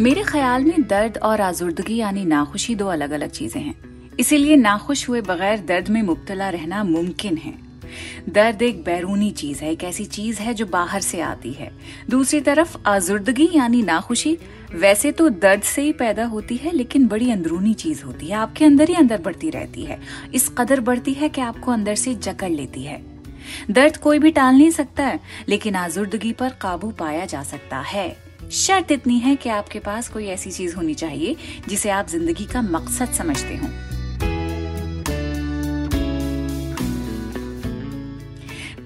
मेरे ख्याल में दर्द और आजुर्दगी यानी नाखुशी दो अलग अलग चीज़ें हैं। इसीलिए नाखुश हुए बगैर दर्द में मुब्तला रहना मुमकिन है। दर्द एक बैरूनी चीज़ है, एक ऐसी चीज़ है जो बाहर से आती है। दूसरी तरफ़, आजुर्दगी यानी नाखुशी वैसे तो दर्द से ही पैदा होती है, लेकिन बड़ी अंदरूनी चीज़ होती है। आपके अंदर ही अंदर बढ़ती रहती है। इस कदर बढ़ती है कि आपको अंदर से जकड़ लेती है। दर्द कोई भी टाल नहीं सकता है, लेकिन आजुर्दगी पर काबू पाया जा सकता है। शर्त इतनी है कि आपके पास कोई ऐसी चीज़ होनी चाहिए, जिसे आप ज़िंदगी का मकसद समझते हो।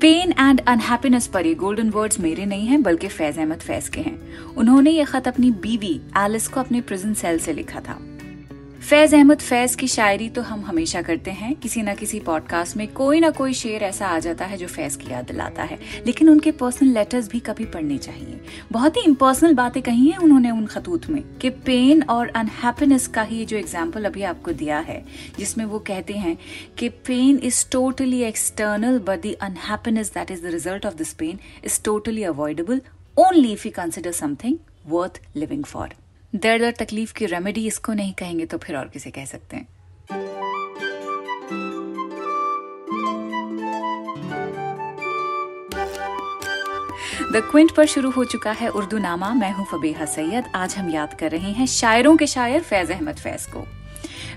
पेन एंड अनहैप्पीनेस पर ये गोल्डन वर्ड्स मेरे नहीं हैं, बल्कि फैज अहमद फैज के हैं। उन्होंने ये खत अपनी बीवी एलिस को अपने प्रिजन सेल से लिखा था। फैज अहमद फैज की शायरी तो हम हमेशा करते हैं। किसी ना किसी पॉडकास्ट में कोई ना कोई शेर ऐसा आ जाता है जो फैज की याद दिलाता है। लेकिन उनके पर्सनल लेटर्स भी कभी पढ़ने चाहिए। बहुत ही इम्पर्सनल बातें कही हैं उन्होंने उन खतूत में कि पेन और अनहैप्पीनेस का ही जो एग्ज़ाम्पल अभी आपको दिया है, जिसमें वो कहते हैं कि pain is totally external but the unhappiness that is the result of this pain is totally avoidable only if you consider something worth living for दर्द और तकलीफ़ की रेमेडी इसको नहीं कहेंगे तो फिर और किसे कह सकते हैं? द क्विंट पर शुरू हो चुका है उर्दू नामा मैं हूँ फबीहा सैयद। आज हम याद कर रहे हैं शायरों के शायर फैज अहमद फैज को।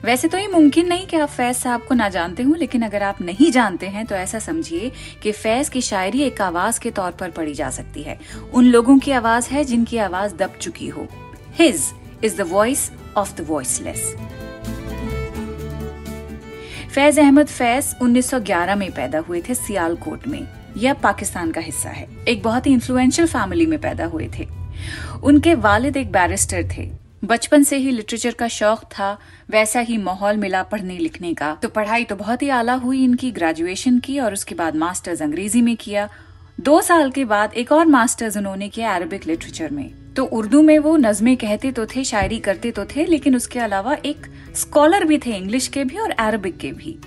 वैसे तो ये मुमकिन नहीं कि आप फैज साहब को ना जानते हो, लेकिन अगर आप नहीं जानते हैं तो ऐसा समझिए कि फैज की शायरी एक आवाज़ के तौर पर पढ़ी जा सकती है। उन लोगों की आवाज़ है जिनकी आवाज़ दब चुकी हो। His is the voice of the voiceless. Faiz Ahmad Faiz 1911 में पैदा हुए थे सियालकोट में। यह पाकिस्तान का हिस्सा है। एक बहुत ही इन्फ्लुएंशियल फैमिली में पैदा हुए थे। उनके वालिद एक बैरिस्टर थे। बचपन से ही लिटरेचर का शौक था। वैसा ही माहौल मिला पढ़ने लिखने का। तो पढ़ाई तो बहुत ही आला हुई इनकी ग्रेजुएशन की और उसके बाद मास्टर्स अंग्रेज़ी में किया। दो साल के बाद एक और मास्टर्स उन्होंने किया अरबिक लिटरेचर में। तो उर्दू में वो नज़में कहते तो थे, शायरी करते तो थे, लेकिन उसके अलावा एक स्कॉलर भी थे इंग्लिश के भी और अरबिक के भी।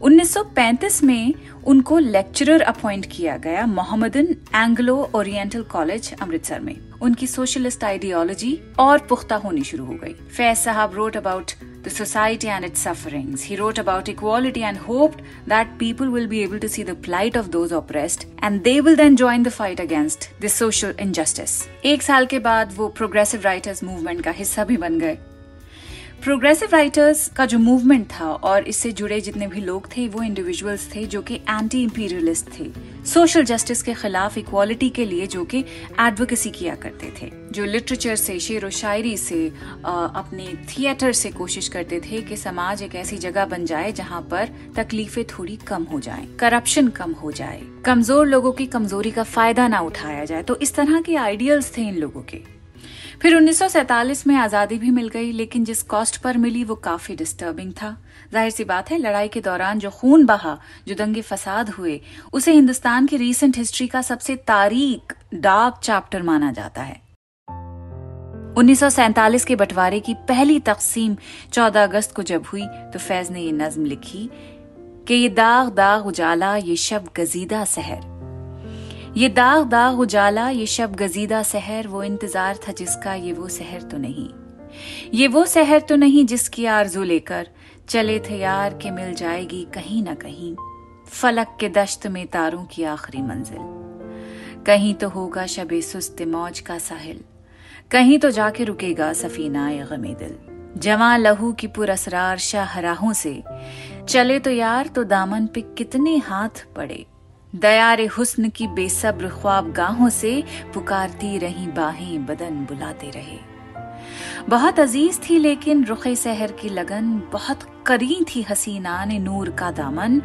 1935 में उनको लेक्चरर अपॉइंट किया गया Mohammedan Anglo Oriental college, Amritsar में। उनकी सोशलिस्ट आइडियोलॉजी और पुख्ता होनी शुरू हो गई। Faiz sahab wrote about the society and its sufferings. He wrote about equality and hoped that people will be able to see the plight of those oppressed and they will then join the fight against this social injustice. एक साल के बाद वो progressive writers movement का हिस्सा भी बन गए प्रोग्रेसिव राइटर्स का जो मूवमेंट था और इससे जुड़े जितने भी लोग थे वो इंडिविजुअल्स थे जो कि एंटी इंपीरियलिस्ट थे। सोशल जस्टिस के खिलाफ इक्वालिटी के लिए जो कि एडवोकेसी किया करते थे। जो लिटरेचर से शेर व शायरी से अपने थिएटर से कोशिश करते थे कि समाज एक ऐसी जगह बन जाए जहाँ पर तकलीफें थोड़ी कम हो जाएँ, करप्शन कम हो जाए कमज़ोर लोगों की कमज़ोरी का फ़ायदा ना उठाया जाए। तो इस तरह के आइडियल्स थे इन लोगों के। फिर 1947 में आज़ादी भी मिल गई, लेकिन जिस कॉस्ट पर मिली वो काफ़ी डिस्टर्बिंग था। ज़ाहिर सी बात है, लड़ाई के दौरान जो खून बहा, जो दंगे फसाद हुए, उसे हिंदुस्तान की रीसेंट हिस्ट्री का सबसे तारीख डार्क चैप्टर माना जाता है। 1947 के बंटवारे की पहली तकसीम 14 अगस्त को जब हुई तो फैज ने ये नज्म लिखी कि ये दाग दाग उजाला, ये शब गजीदा सहर ये दाग दाग उजाला, ये शब गजीदा सहर, वो इंतज़ार था जिसका, ये वो सहर तो नहीं। ये वो सहर तो नहीं जिसकी आरज़ू लेकर चले थे यार के मिल जाएगी कहीं ना कहीं, फलक के दश्त में तारों की आखिरी मंजिल। कहीं तो होगा शबे सुस्त मौज का साहिल, कहीं तो जाके रुकेगा सफीना गमे दिल। जवा लहू की पुरसरार शाहराहों से, चले तो यार तो दामन पे कितने हाथ पड़े। दयार हुस्न की बेसब्र ख्वाब गाहों से पुकारती रही बाहें, बदन बुलाते रहे। बहुत अज़ीज़ थी लेकिन रुखे सहर की लगन बहुत करी थी हसीना ने नूर का दामन।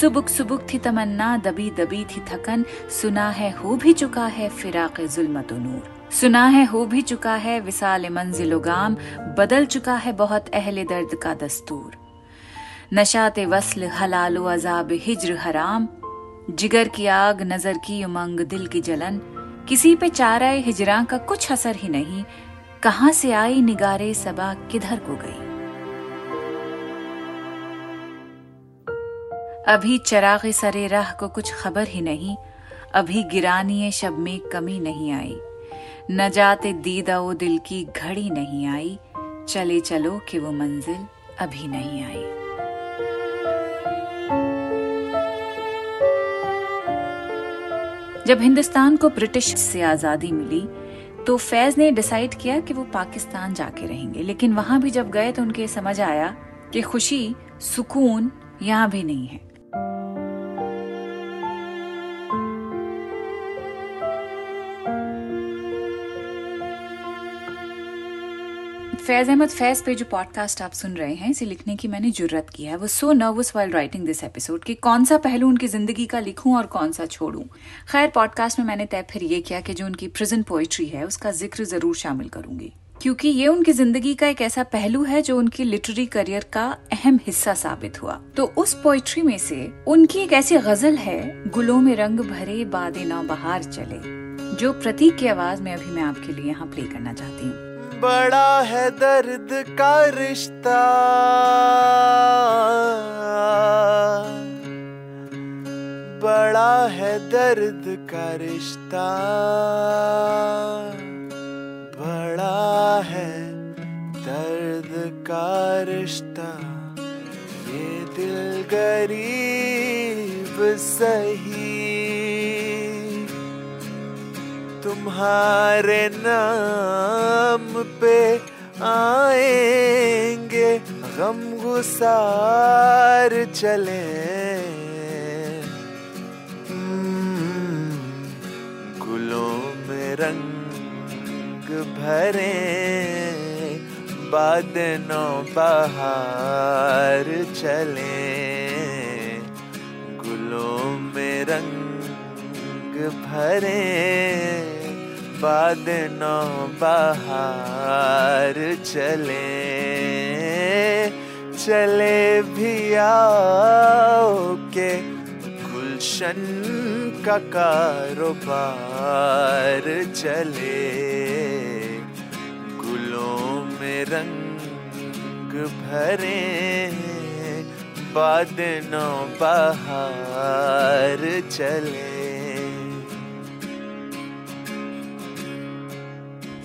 सुबुक सुबुक थी तमन्ना, दबी दबी थी थकन। सुना है हो भी चुका है फिराक जुलमत नूर। सुना है हो भी चुका है विसाल मंजिल गाम। बदल चुका है बहुत अहले दर्द का दस्तूर। नशाते वसल हलालो अजाब हिजर हराम। जिगर की आग, नज़र की उमंग, दिल की जलन, किसी पे चारा हिजरा का कुछ असर ही नहीं, कहाँ से आई निगारे सबा, किधर को गई। अभी चराग सरे राह को कुछ खबर ही नहीं, अभी गिरानी शब में कमी नहीं आई। न जाते दीदा वो दिल की घड़ी नहीं आई, चले चलो कि वो मंजिल अभी नहीं आई। जब हिंदुस्तान को ब्रिटिश से आज़ादी मिली तो फैज ने डिसाइड किया कि वो पाकिस्तान जाके रहेंगे। लेकिन वहाँ भी जब गए तो उनके समझ आया कि खुशी, सुकून यहाँ भी नहीं है। फैज अहमद फैज पे जो पॉडकास्ट आप सुन रहे हैं, इसे लिखने की मैंने ज़रूरत की है। वो so nervous while writing this episode कि कौन सा पहलू उनकी ज़िंदगी का लिखूं और कौन सा छोड़ूं। खैर पॉडकास्ट में मैंने तय फिर ये किया कि जो उनकी प्रेजेंट पोइट्री है, उसका ज़िक्र ज़रूर शामिल करूँगी। क्योंकि ये उनकी ज़िंदगी का एक ऐसा पहलू है जो उनकी लिटरेरी करियर का अहम हिस्सा साबित हुआ। तो उस पोइट्री में से उनकी एक ऐसी गज़ल है, गुलों में रंग भरे, बादे नौ बहार चले, जो प्रतीक की आवाज़ में अभी मैं आपके लिए यहाँ प्ले करना चाहती हूँ। बड़ा है दर्द का रिश्ता। बड़ा है दर्द का रिश्ता। बड़ा है दर्द का रिश्ता। ये दिल गरीब सही तुम्हारे नाम पे आएँगे गम गुसार चले। हम्म, गुलों में रंग भरे बाद नौ बहार चले। गुलों में रंग भरे। बाद नौ बहार चले चले भी के गुलशन का कारोबार चले, गुलों में रंग भरे। बाद नौ बहार चले।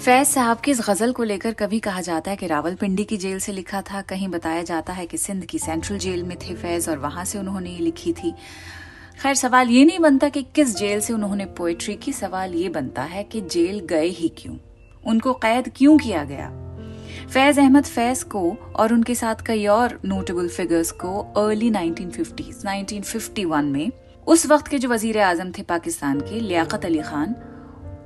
फैज साहब की इस गज़ल को लेकर कभी कहा जाता है कि रावलपिंडी की जेल से लिखा था, कहीं बताया जाता है कि सिंध की सेंट्रल जेल में थे फैज और वहाँ से उन्होंने ये लिखी थी। खैर, सवाल ये नहीं बनता कि किस जेल से उन्होंने पोएट्री की, सवाल ये बनता है कि जेल गए ही क्यों? उनको कैद क्यों किया गया? फैज अहमद फैज को और उनके साथ कई और नोटेबल फिगर्स को अर्ली 1950s 1951 में उस वक्त के जो वज़ीर आज़म थे पाकिस्तान के, लियाकत अली खान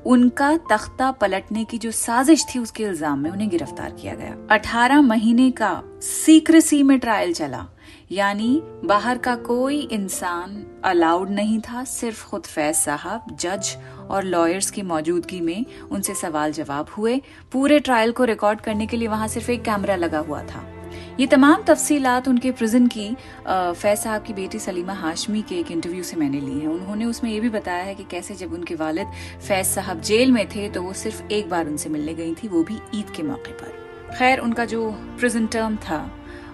उनका तख्ता पलटने की जो साजिश थी उसके इल्ज़ाम में उन्हें गिरफ़्तार किया गया। 18 महीने का सीक्रेसी में ट्रायल चला। यानी बाहर का कोई इंसान अलाउड नहीं था, सिर्फ़ खुद फैज साहब जज और लॉयर्स की मौजूदगी में उनसे सवाल जवाब हुए। पूरे ट्रायल को रिकॉर्ड करने के लिए वहाँ सिर्फ़ एक कैमरा लगा हुआ था। ये तमाम तफसीलात उनके प्रिजन की फैज साहब की बेटी सलीमा हाशमी के एक इंटरव्यू से मैंने ली है। उन्होंने उसमें ये भी बताया है कि कैसे जब उनके वालिद फैज साहब जेल में थे तो वो सिर्फ़ एक बार उनसे मिलने गई थी, वो भी ईद के मौके पर। खैर, उनका जो प्रिजन टर्म था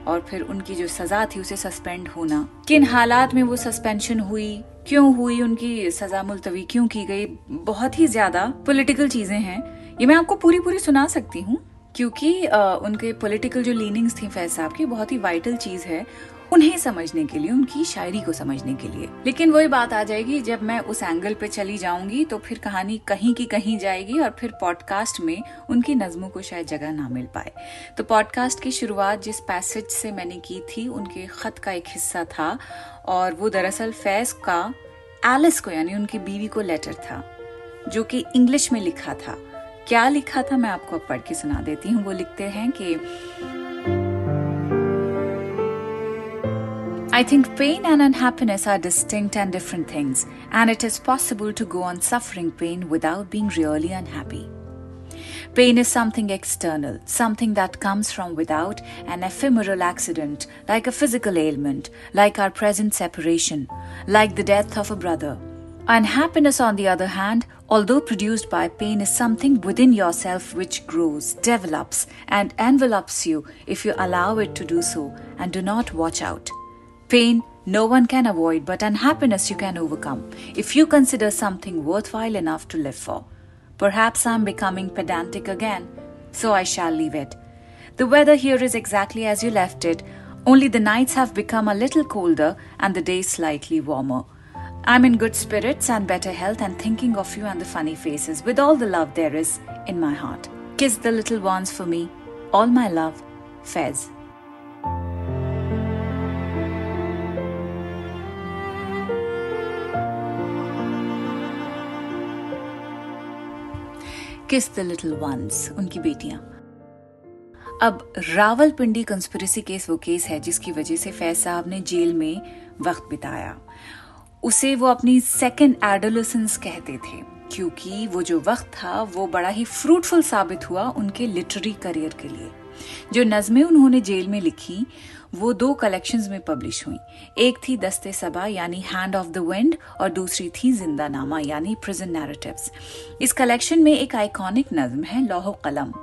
और फिर उनकी जो सजा थी, उसे सस्पेंड होना। किन हालात में वो सस्पेंशन हुई? क्यों हुई? उनकी सजा मुलतवी क्यों की गई? बहुत ही ज़्यादा पॉलिटिकल चीज़ें हैं। ये मैं आपको पूरी पूरी सुना सकती हूँ। क्योंकि उनके पॉलिटिकल जो लीनिंग्स थी फैज साहब की, बहुत ही वाइटल चीज़ है उन्हें समझने के लिए, उनकी शायरी को समझने के लिए। लेकिन वही बात आ जाएगी, जब मैं उस एंगल पे चली जाऊँगी तो फिर कहानी कहीं की कहीं जाएगी और फिर पॉडकास्ट में उनकी नज्मों को शायद जगह ना मिल पाए। तो पॉडकास्ट की शुरुआत जिस पैसेज से मैंने की थी, उनके खत का एक हिस्सा था और वो दरअसल फैज का एलिस को, यानी उनकी बीवी को लेटर था, जो कि इंग्लिश में लिखा था। क्या लिखा था मैं आपको अब पढ़ के सुना देती हूँ वो लिखते हैं कि I think pain and unhappiness are distinct and different things, and it is possible to go on suffering pain without being really unhappy. Pain is something external, something that comes from without, an ephemeral accident, like a physical ailment, like our present separation, like the death of a brother. Unhappiness, on the other hand, although produced by pain, is something within yourself which grows, develops, and envelops you if you allow it to do so and do not watch out. Pain No one can avoid, but unhappiness you can overcome if you consider something worthwhile enough to live for. Perhaps I'm becoming pedantic again, so I shall leave it. The weather here is exactly as you left it, only the nights have become a little colder and the days slightly warmer. I'm in good spirits and better health and thinking of you and the funny faces with all the love there is in my heart. Kiss the little ones for me. All my love, Fez. Kiss the little ones उनकी बेटियां अब Rawalpindi conspiracy case वो case है जिसकी वजह से फैज साहब ने जेल में वक्त बिताया उसे वो अपनी सेकेंड एडोलसेंस कहते थे, क्योंकि वो जो वक्त था, वो बड़ा ही फ्रूटफुल साबित हुआ उनके लिटरेरी करियर के लिए। जो नज़में उन्होंने जेल में लिखी, वो दो कलेक्शंस में पब्लिश हुई। एक थी दस्ते सबा, यानी हैंड ऑफ़ द विंड और दूसरी थी ज़िंदा नामा यानी प्रिजन नैरेटिव्स इस कलेक्शन में एक आइकॉनिक नज्म है, लोहो कलम।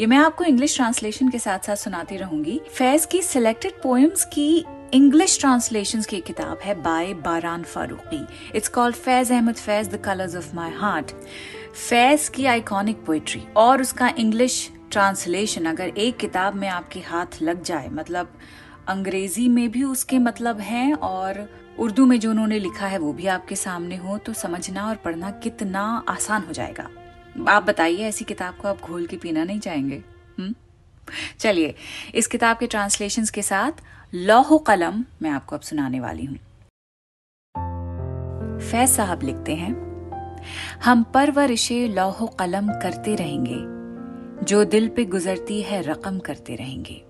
ये मैं आपको इंग्लिश ट्रांसलेशन के साथ साथ सुनाती रहूँगी। फैज की सिलेक्टेड पोएम्स की इंग्लिश ट्रांसलेशन की किताब है by Baran Farooqi it's called Faiz Ahmed Faiz the colours of my heart Faiz की आइकॉनिक पोइट्री और उसका इंग्लिश ट्रांसलेशन अगर एक किताब में आपके हाथ लग जाए मतलब अंग्रेज़ी में भी उसके मतलब हैं और उर्दू में जो उन्होंने लिखा है वो भी आपके सामने हो तो समझना और पढ़ना कितना आसान हो जाएगा। आप बताइए, ऐसी किताब को आप घोल के पीना नहीं चाहेंगे? चलिए, इस किताब के ट्रांसलेशन के साथ लौह कलम मैं आपको अब सुनाने वाली हूँ फैज साहब लिखते हैं, हम परवरिशे लौह कलम करते रहेंगे, जो दिल पे गुजरती है रकम करते रहेंगे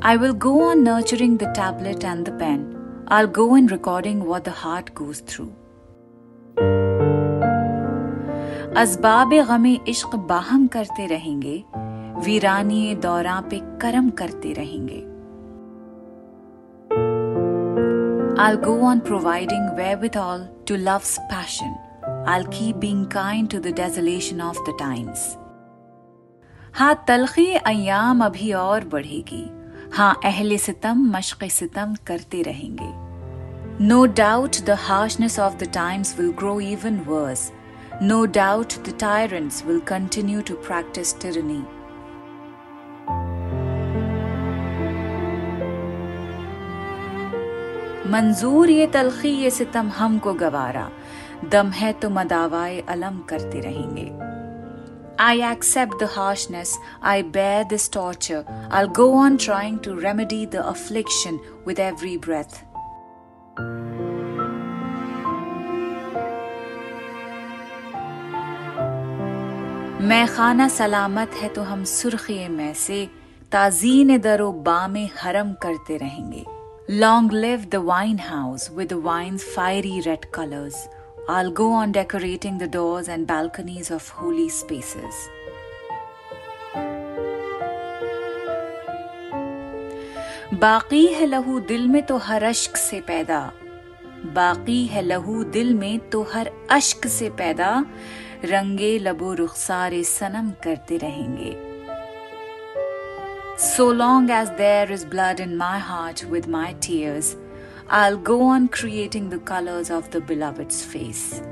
I will go on nurturing the tablet and the pen. I'll go on recording what the heart goes through. असबाब गमे इश्क बाहम करते रहेंगे वीरानी दौरा पे करम करते रहेंगे I'll go on providing wherewithal to love's passion. I'll keep being kind to the desolation of the times. हाँ तलखी अयाम अभी और बढ़ेगी हाँ अहले सितम, मशक सितम करते रहेंगे no doubt the harshness of the times will grow even worse No doubt the tyrants will continue to practise tyranny मंजूर ये तलखी ये सितम हमको गवारा दम है तो मदावाए अलम करते रहेंगे I accept the harshness, I bear this torture. I'll go on trying to remedy the affliction with every breath. मैं खाना सलामत है तो हम सुर्खी में से ताजीन दरो बाम हरम करते रहेंगे। Long live the wine house with wines fiery red colours I'll go on decorating the doors and balconies of holy spaces. बाकी है लहू दिल में तो हर अश्क से पैदा। बाकी है लहू दिल में तो हर अश्क से पैदा। रंगे लबो रुखसारे सनम करते रहेंगे So long as there is blood in my heart with my tears, I'll go on creating the colors of the beloved's face.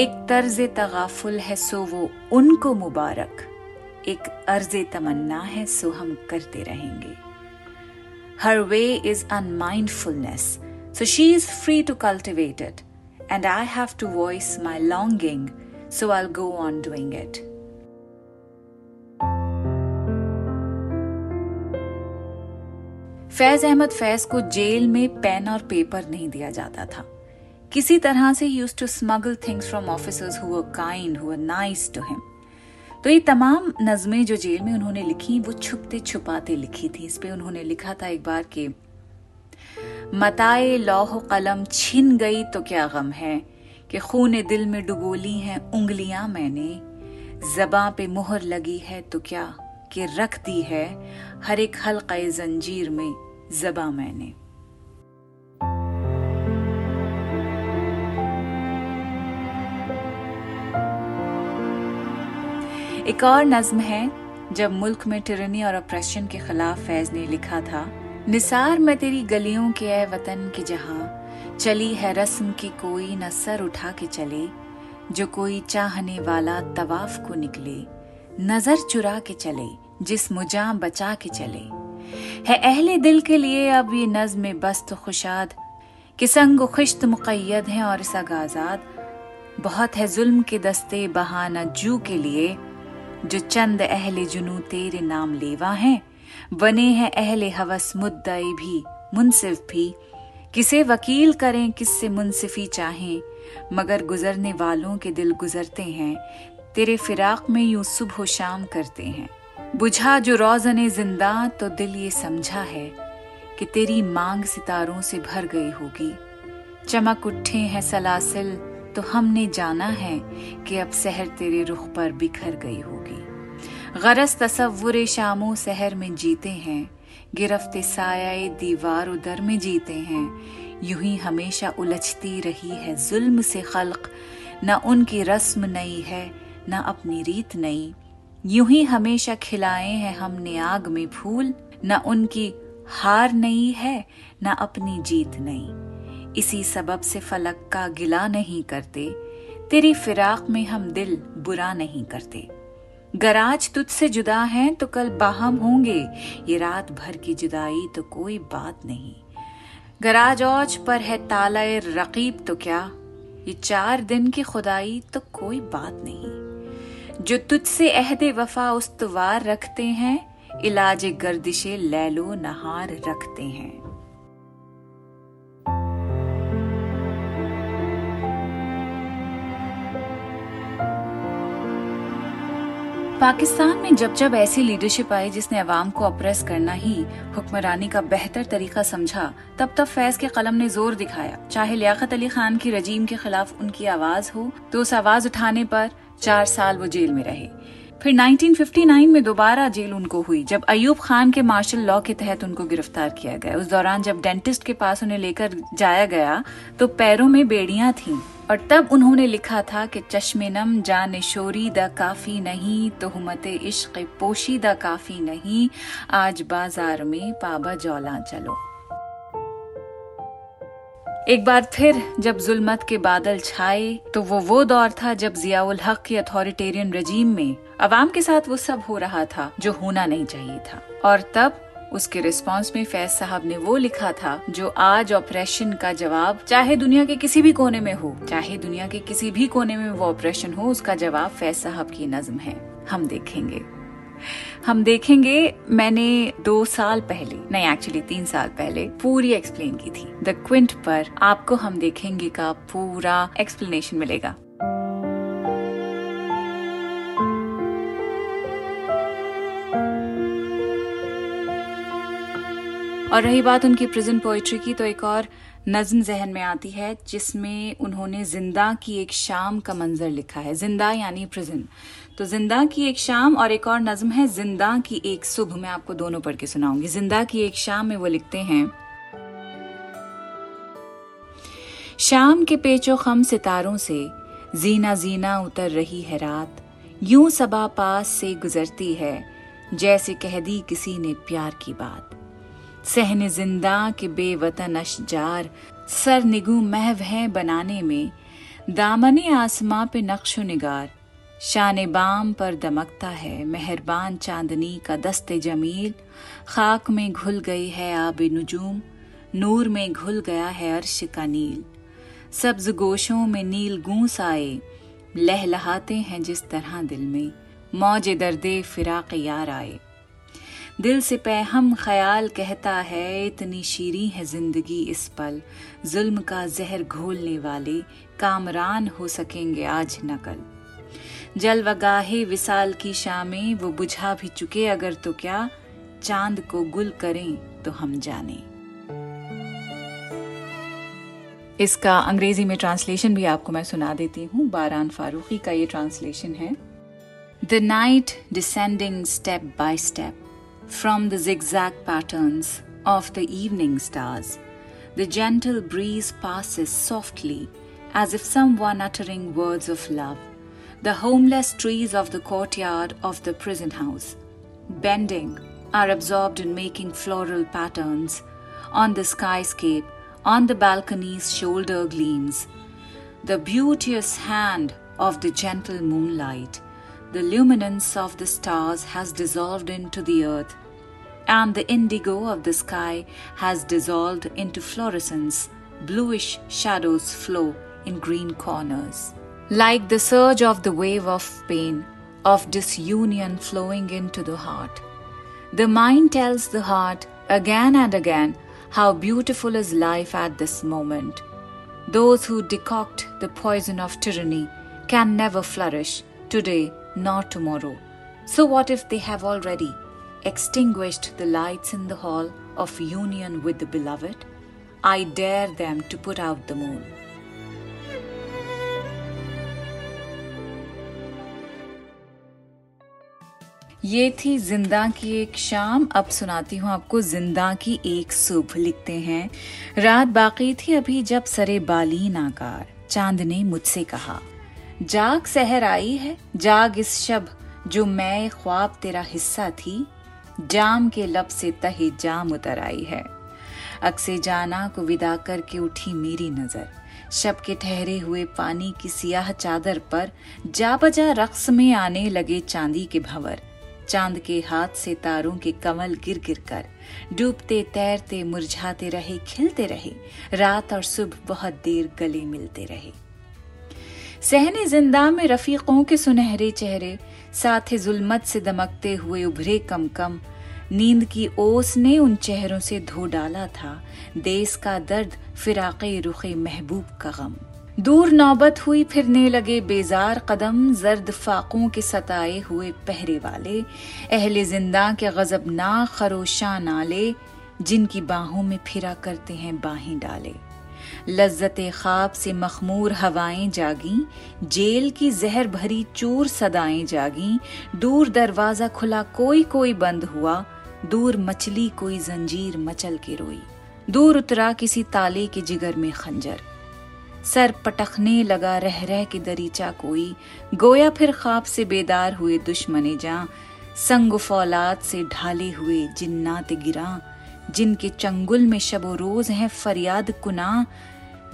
एक तर्ज तगाफुल है सो वो उनको मुबारक एक अर्ज़ तमन्ना है सो हम करते रहेंगे her way is unmindfulness so she is free to cultivate it and I have to voice my longing so I go on doing it Faiz Ahmed Faiz को जेल में पेन और पेपर नहीं दिया जाता था। किसी तरह से use to smuggle things from officers who were kind who were nice to him तो ये तमाम नज़में जो जेल में उन्होंने लिखी, वो छुपते छुपाते लिखी थी। इस पे उन्होंने लिखा था एक बार कि मताए लौह कलम छिन गई तो क्या गम है कि खून दिल में डुबोली हैं उंगलियाँ मैंने। जबा पे मुहर लगी है तो क्या कि रख दी है हर एक हल्का जंजीर में जबा मैंने। एक और नज्म है, जब मुल्क में टिरनी और अप्रेशन के खिलाफ फैज ने लिखा था निसार मैं तेरी गलियों के ए वतन के जहाँ, चली है रस्म की कोई न सर उठा के चले, जो कोई चाहने वाला तवाफ को निकले, नज़र चुरा के चले, जिस मुजा बचा के चले। है अहले दिल के लिए अब ये नज्म बस्त खुशाद, कि संग खिश्त मुकैद है और इस आज़ाद बहुत है जुल्म के दस्ते बहाना जू के लिए, जो चंद अहले जुनू तेरे नाम लेवा हैं। बने हैं अहले हवस मुद्दई भी, मुनसिफ भी। किसे वकील करें, किससे मुनसिफी चाहें? मगर गुजरने वालों के दिल गुजरते हैं, तेरे फिराक में यूँ सुबह शाम करते हैं। बुझा जो रोजन ज़िंदा तो दिल ये समझा है कि तेरी मांग सितारों से भर गई होगी। चमक उठे हैं सलासिल तो हमने जाना है कि अब सहर तेरे रुख पर बिखर गई होगी। गरज तस्वुर शामो सहर में जीते हैं। गिरफ्त साया दीवार उदर में जीते हैं। यूँ ही हमेशा उलझती रही है जुल्म से खल्क। न उनकी रस्म नई है, न अपनी रीत नई। यूँ ही हमेशा खिलाए हैं हमने आग में फूल। न उनकी हार नई है, न अपनी जीत नई। इसी सबब से फलक का गिला नहीं करते। तेरी फिराक में हम दिल बुरा नहीं करते। गराज तुझसे जुदा हैं तो कल बाहम होंगे। ये रात भर की जुदाई तो कोई बात नहीं। गराज औज पर है ताला रकीब तो क्या? ये चार दिन की खुदाई तो कोई बात नहीं। जो तुझसे अहद वफा उस्तवार रखते हैं, इलाज गर्दिशे लैलो नहार रखते हैं। पाकिस्तान में जब जब ऐसी लीडरशिप आई जिसने अवाम को अप्रेस करना ही हुक्मरानी का बेहतर तरीका समझा, तब तब फैज के कलम ने ज़ोर दिखाया। चाहे लियाकत अली खान की रजीम के खिलाफ उनकी आवाज़ हो तो उस आवाज़ उठाने पर चार साल वो जेल में रहे। फिर 1959 में दोबारा जेल उनको हुई, जब अयूब खान के मार्शल लॉ के तहत उनको गिरफ़्तार किया गया। उस दौरान जब डेंटिस्ट के पास उन्हें लेकर जाया गया तो पैरों में बेड़ियाँ थीं। और तब उन्होंने लिखा था कि चश्मे नम जान शोरी द काफ़ी नहीं तो हमत इश्क पोशी द काफ़ी नहीं। आज बाज़ार में पाबा जौला चलो। एक बार फिर जब जुल्मत के बादल छाए तो वो वो दौर था जब जियाउल हक के अथॉरिटेरियन रजीम में अवाम के साथ वो सब हो रहा था, जो होना नहीं चाहिए था। और तब उसके रिस्पांस में फैज साहब ने वो लिखा था, जो आज ऑपरेशन का जवाब, चाहे दुनिया के किसी भी कोने में हो, चाहे दुनिया के किसी भी कोने में वो ऑपरेशन हो, उसका जवाब फैज साहब की नज्म है। हम देखेंगे। हम देखेंगे, मैंने दो साल पहले, नहीं एक्चुअली तीन साल पहले, पूरी एक्सप्लेन की थी। द क्विंट पर आपको हम देखेंगे का पूरा एक्सप्लेनेशन मिलेगा। और रही बात उनकी प्रिजन पोइट्री की तो एक और नज्म जहन में आती है, जिसमें उन्होंने ज़िंदा की एक शाम का मंजर लिखा है। ज़िंदा यानी प्रिजन तो ज़िंदा की एक शाम और एक और नज्म है, ज़िंदा की एक सुबह। मैं आपको दोनों पढ़ के सुनाऊँगी। ज़िंदा की एक शाम में वो लिखते हैं, शाम के पेचो खम सितारों से जीना जीना उतर रही है रात। यूँ सबा पास से गुजरती है, जैसे कह दी किसी ने प्यार की बात। सहन ज़िंदा के बेवतन अशजार सर निगू महव है बनाने में, दामने आसमां पे नक्शो निगार। शान बाम पर दमकता है, मेहरबान चांदनी का दस्ते जमील। खाक में घुल गई है आब नजूम, नूर में घुल गया है अर्श का नील। सब्ज गोशों में नील गूंस आए, लहलहाते हैं जिस तरह दिल में। मौज दर्दे फिराक यार आए। दिल से पैहम ख्याल कहता है, इतनी शीरी है ज़िंदगी इस पल। जुल्म का जहर घोलने वाले कामरान हो सकेंगे आज नकल। जल वगाहे विसाल की शामें, वो बुझा भी चुके अगर तो क्या? चाँद को गुल करें तो हम जाने। इसका अंग्रेज़ी में ट्रांसलेशन भी आपको मैं सुना देती हूँ। बारान फारूकी का ये ट्रांसलेशन है। The night descending step by step From the zigzag patterns of the evening stars, the gentle breeze passes softly as if someone uttering words of love, The homeless trees of the courtyard of the prison house, bending, are absorbed in making floral patterns. On the skyscape, on the balcony's shoulder gleams. The beauteous hand of the gentle moonlight, the luminance of the stars has dissolved into the earth, and the indigo of the sky has dissolved into fluorescence. Bluish shadows flow in green corners. Like the surge of the wave of pain, of disunion flowing into the heart. The mind tells the heart again and again how beautiful is life at this moment. Those who decoct the poison of tyranny can never flourish today nor tomorrow. So, what if they have already extinguished the lights in the hall of union with the beloved? I dare them to put out the moon. ये थी ज़िंदा की एक शाम अब सुनाती हूँ आपको ज़िंदा की एक सुबह लिखते हैं रात बाकी थी अभी जब सरे बालीन आकार चाँद ने मुझसे कहा, जाग सहर आई है, जाग इस शब जो मैं ख्वाब तेरा हिस्सा थी जाम के लब से तहे जाम उतर आई है। अक्से जाना को विदा करके उठी मेरी नज़र। शब के ठहरे हुए पानी की सियाह चादर पर जा बजा रक्स में आने लगे चांदी के भंवर। चाँद के हाथ से तारों के कमल गिर गिर कर। डूबते, तैरते, मुरझाते रहे, खिलते रहे। रात और सुबह बहुत देर गले मिलते रहे। सहने ज़िंदा में रफीकों के सुनहरे चेहरे, साथ जुलमत से दमकते हुए उभरे कम कम नींद की ओस ने उन चेहरों से धो डाला था। देश का दर्द फिराके रुखे महबूब का गम। दूर नौबत हुई, फिरने लगे बेजार कदम, जर्द फाकों के सताए हुए पहरे वाले। अहले ज़िंदा के गजब ना खरोशा नाले जिनकी बाहों में फिरा करते हैं बाहें डाले। लज्जत ख्वाब से मखमूर हवाएँ जागी, जेल की जहर भरी चूर सदाएँ जागी, दूर दरवाज़ा खुला कोई कोई बंद हुआ, दूर मछली कोई जंजीर मचल के रोई, दूर उतरा किसी ताले के जिगर में खंजर। सर पटखने लगा रह रह के दरीचा कोई, गोया फिर ख्वाब से बेदार हुए दुश्मने जा, संग फौलाद से ढाले हुए जिन्नात गिरा जिनके चंगुल में शबो रोज है फरियाद कुना,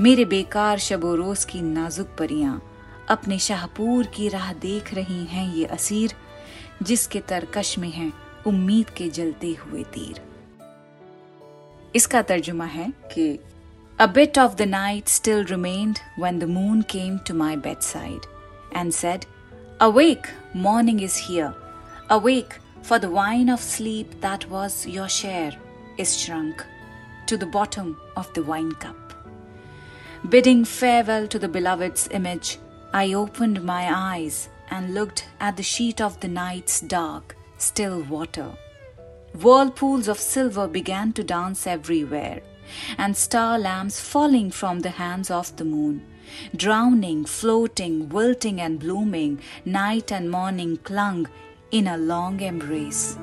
मेरे बेकार शबो रोज की नाजुक परियाँ। अपने शाहपुर की राह देख रही हैं ये असीर, जिसके तरकश में हैं उम्मीद के जलते हुए तीर। इसका तर्जुमा है कि a bit of the night still remained when the moon came to my bed side and said awake morning is here awake for the wine of sleep that was your share is shrunk to the bottom of the wine cup. Bidding farewell to the beloved's image, I opened my eyes and looked at the sheet of the night's dark, still water. Whirlpools of silver began to dance everywhere and star lamps falling from the hands of the moon. Drowning, floating, wilting, and blooming, night and morning clung in a long embrace.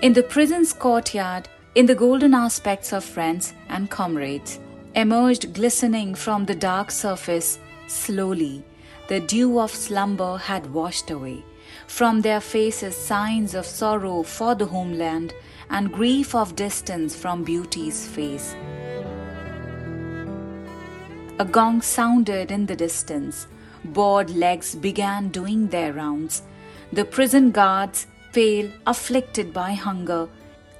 In the prison's courtyard, in the golden aspects of friends and comrades, emerged glistening from the dark surface slowly, the dew of slumber had washed away. From their faces, signs of sorrow for the homeland and grief of distance from beauty's face. A gong sounded in the distance. Bored legs began doing their rounds. The prison guards, pale, afflicted by hunger,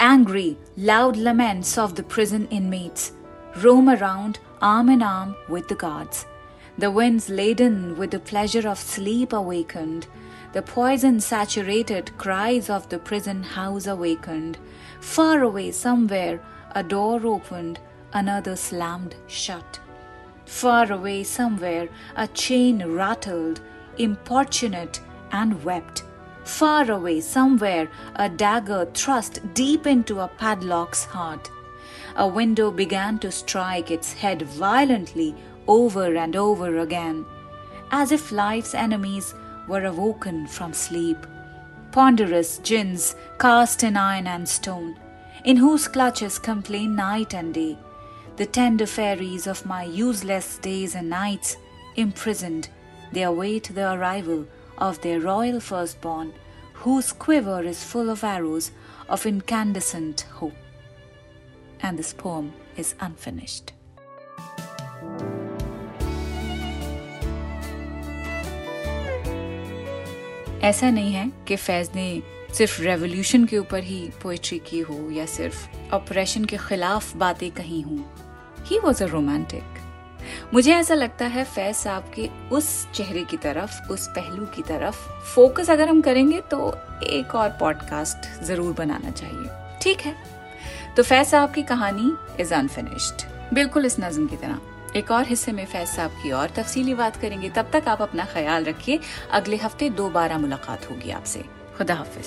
angry, loud laments of the prison inmates, roam around arm in arm with the guards. The winds laden with the pleasure of sleep awakened. The poison saturated cries of the prison house awakened. Far away, somewhere, a door opened, another slammed shut. Far away, somewhere, a chain rattled, importunate, and wept. Far away, somewhere, a dagger thrust deep into a padlock's heart. A window began to strike its head violently over and over again, as if life's enemies were awoken from sleep ponderous jinns cast in iron and stone, in whose clutches complain night and day, the tender fairies of my useless days and nights, imprisoned, they await the arrival of their royal firstborn, whose quiver is full of arrows of incandescent hope. And this poem is unfinished. ऐसा नहीं है कि फैज ने सिर्फ revolution के ऊपर ही poetry की हो या सिर्फ ऑपरेशन के खिलाफ बातें कही हों ही वॉज अ रोमांटिक मुझे ऐसा लगता है फैज साहब के उस चेहरे की तरफ़, उस पहलू की तरफ़ फोकस अगर हम करेंगे तो एक और पॉडकास्ट ज़रूर बनाना चाहिए। ठीक है? तो फैज साहब की कहानी इज़ अनफिनिश्ड बिल्कुल इस नज्म की तरह। एक और हिस्से में फैज साहब की और तफसीली बात करेंगे। तब तक आप अपना ख्याल रखिए। अगले हफ़्ते दोबारा मुलाकात होगी आपसे। खुदा हाफिज।